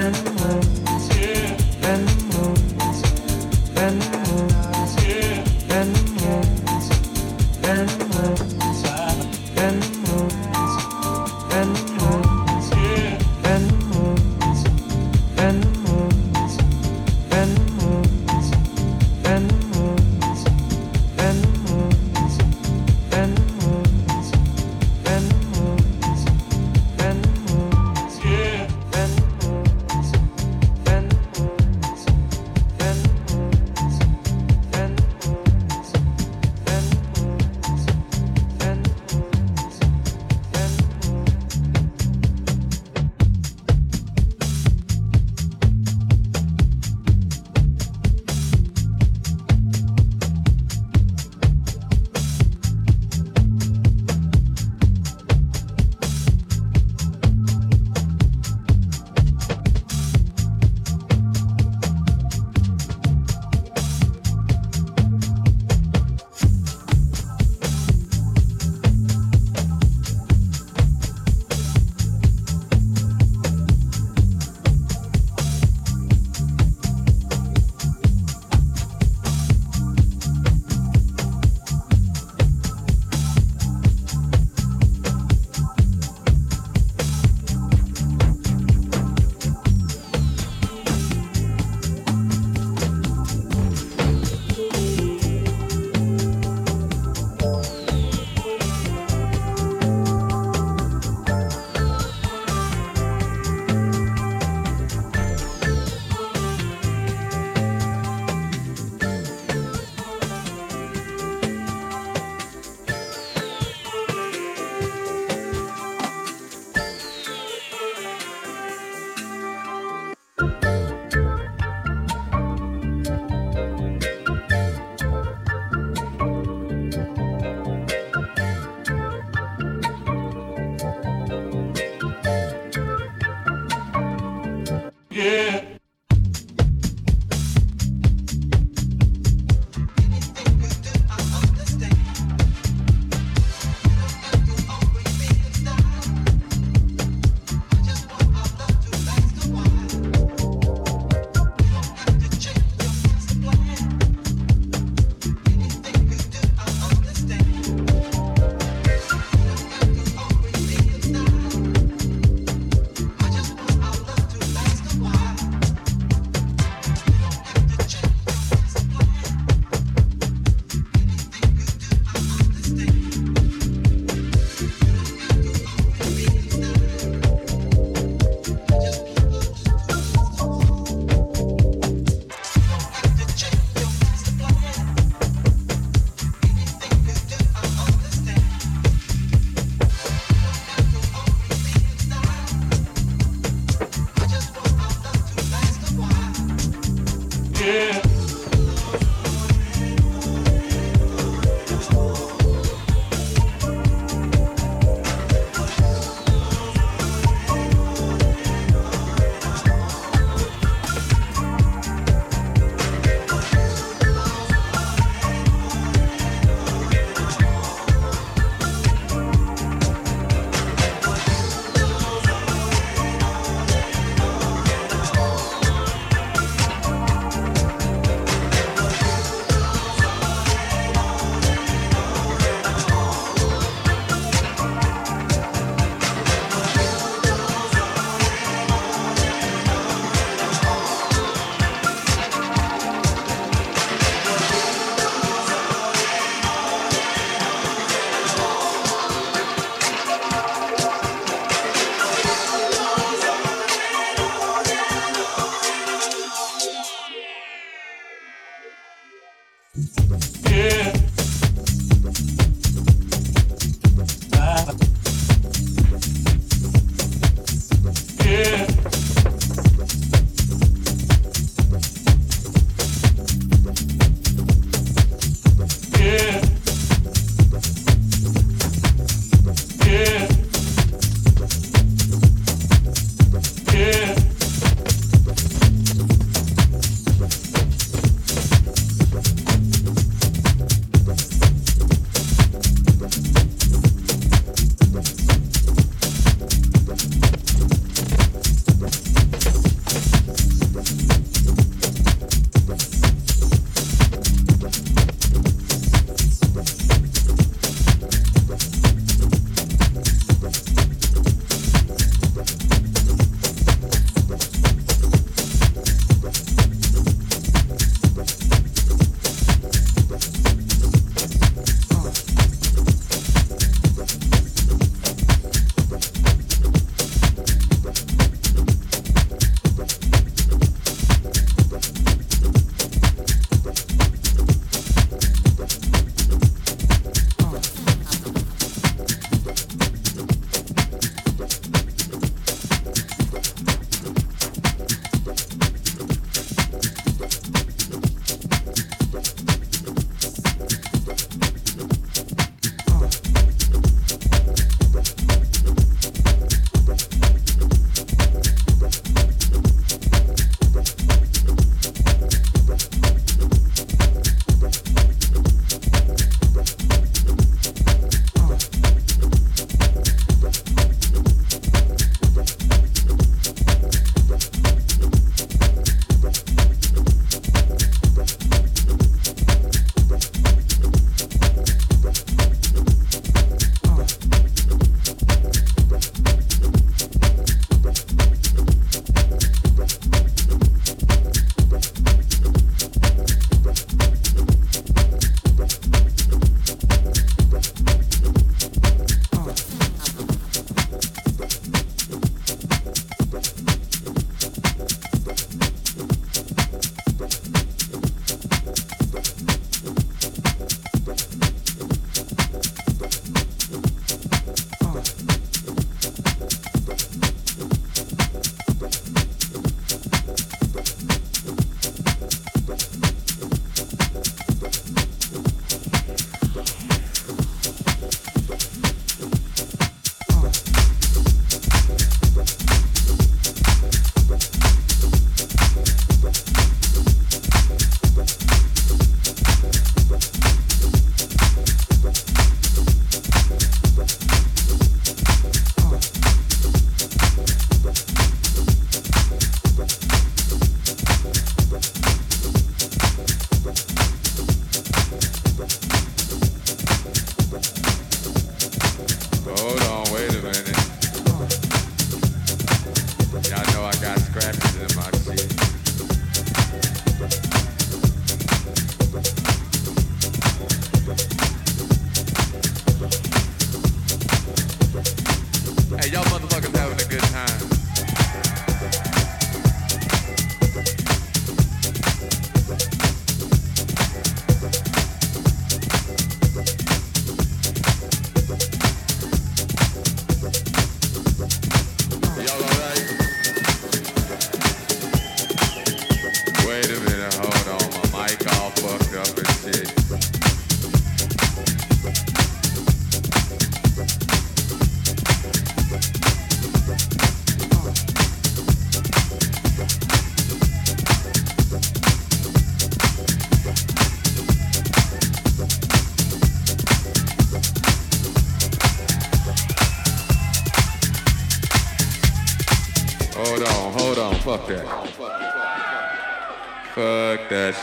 Thank you.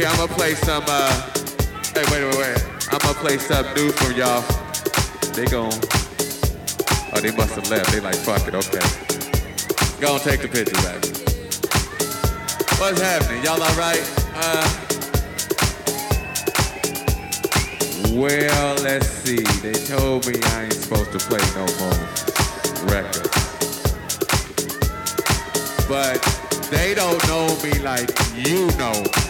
Here, I'm gonna play some. Uh, hey, wait, wait, wait. I'm gonna play something new from y'all. They gon' Oh, they must have left. They like, fuck it, okay. Go and take the picture back. What's happening? Y'all all right? Uh. Well, let's see. They told me I ain't supposed to play no more records. But they don't know me like you know. Yeah,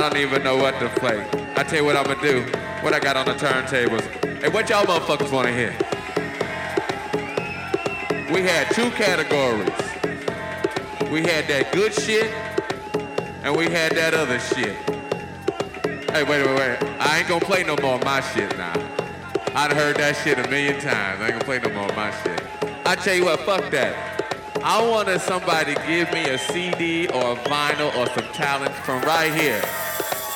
I don't even know what to play. I tell you what I'm gonna do. What I got on the turntables. Hey, what y'all motherfuckers wanna hear? We had two categories. We had that good shit, and we had that other shit. Hey, wait, wait, wait. I ain't gonna play no more of my shit now. I'd heard that shit a million times. I ain't gonna play no more of my shit. I tell you what, fuck that. I wanted somebody to give me a CD or a vinyl or some talent from right here.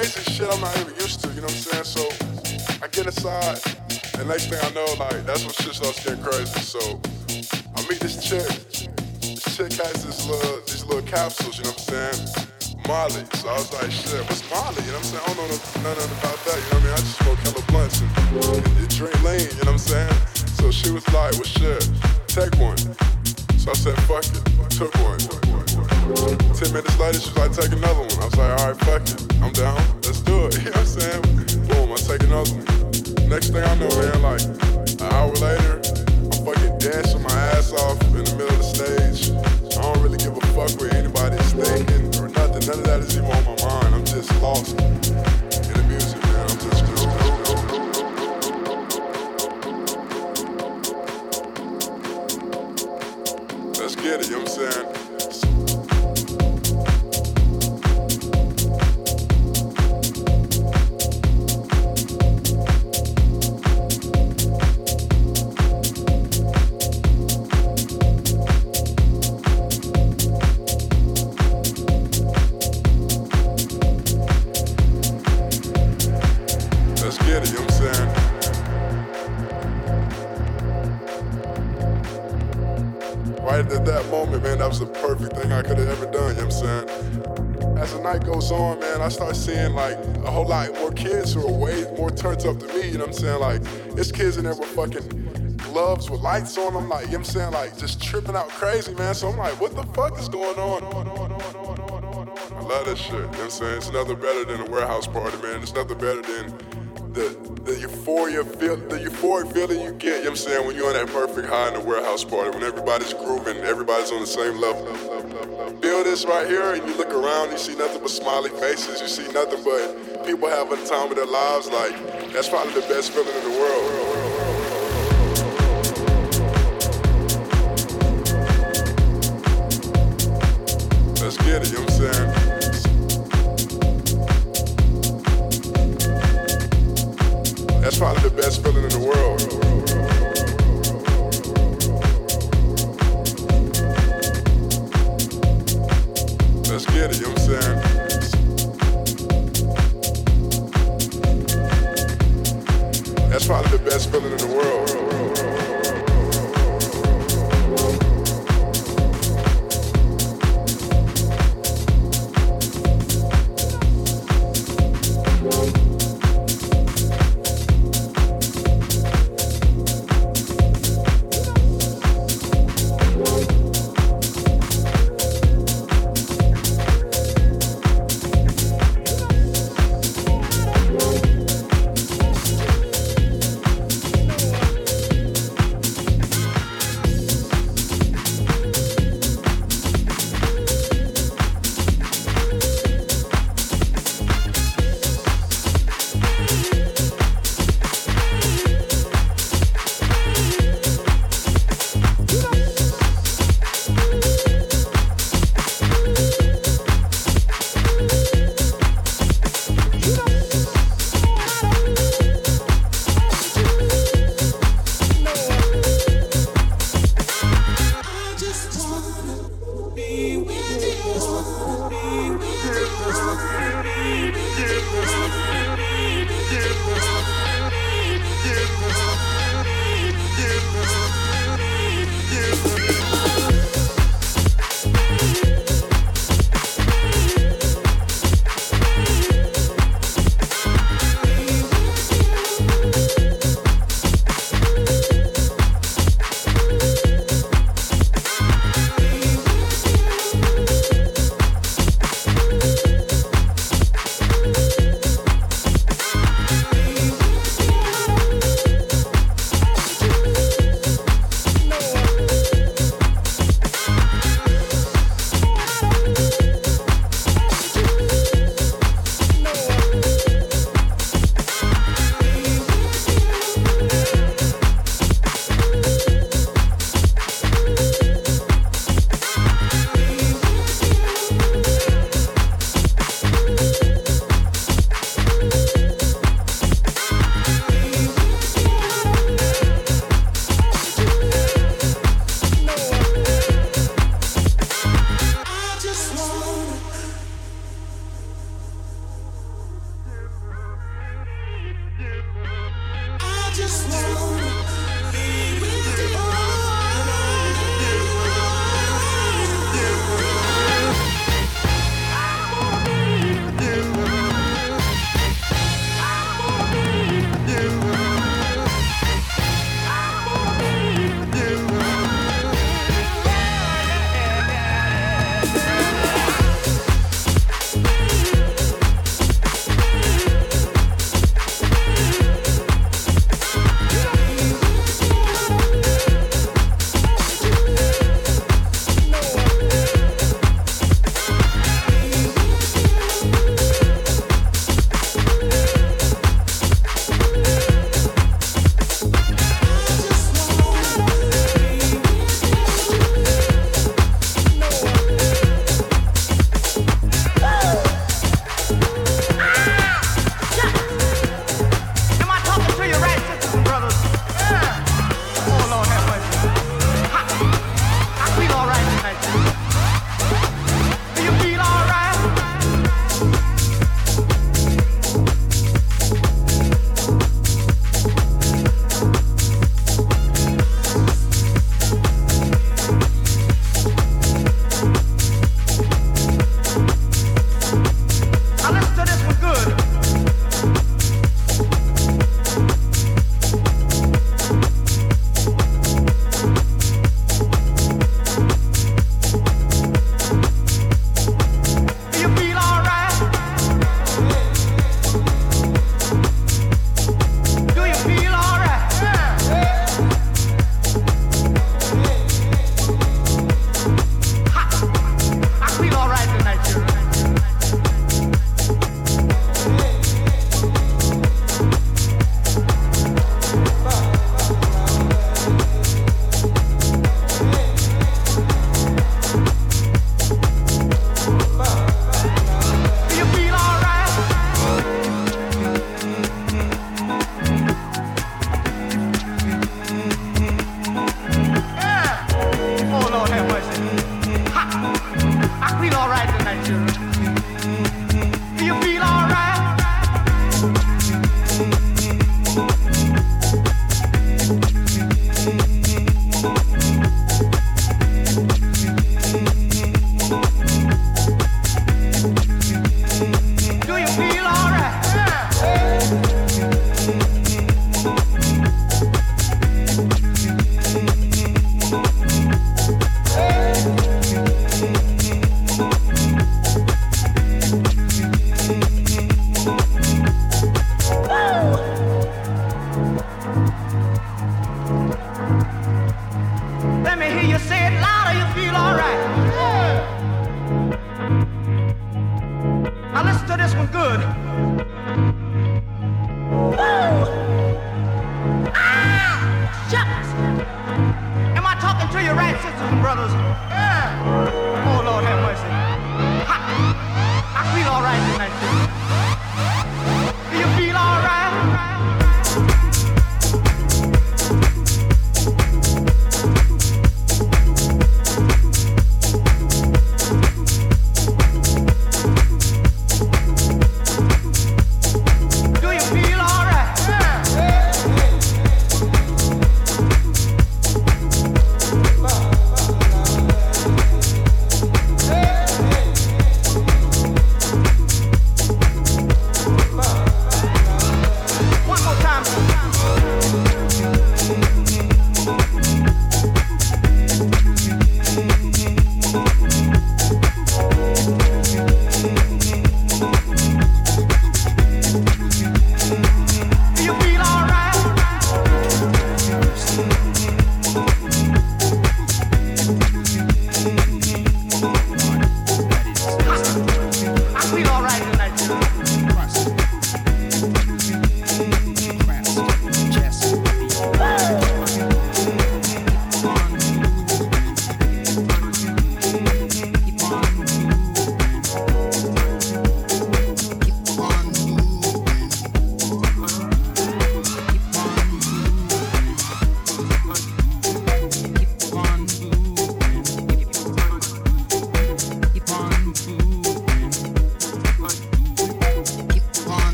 Crazy shit I'm not even used to, you know what I'm saying? So I get inside, and next thing I know, like that's when shit starts getting crazy. So I meet this chick. This chick has this little these little capsules, you know what I'm saying? Molly. So I was like, shit, what's Molly? You know what I'm saying? I don't know nothing about that, you know what I mean? I just smoke hella blunts and, and drink lean, you know what I'm saying? So she was like, well shit, take one. So I said, fuck it, took one. Ten minutes later, she's like, take another one. I was like, alright, fuck it, I'm down, let's do it. You know what I'm saying? Boom, I take another one. Next thing I know, man, like an hour later, I'm fucking dancing my ass off in the middle of the stage. I don't really give a fuck what anybody's thinking or nothing. None of that is even on my mind. I'm just lost in the music, man. I'm just, Let's get it, you know what I'm saying? I'm saying? Like, it's kids in there with fucking gloves with lights on them, like, you know I'm saying? Like, just tripping out crazy, man. So I'm like, what the fuck is going on? I love that shit, you know what I'm saying? It's nothing better than a warehouse party, man. It's nothing better than the the euphoria feel the euphoric feeling you get, you know what I'm saying, when you're on that perfect high in the warehouse party, when everybody's grooving, everybody's on the same level build this right here and you look around, you see nothing but smiley faces, you see nothing but people having the time of their lives, like that's probably the best feeling in the world. Let's get it, you know what I'm saying? That's probably the best feeling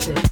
stupid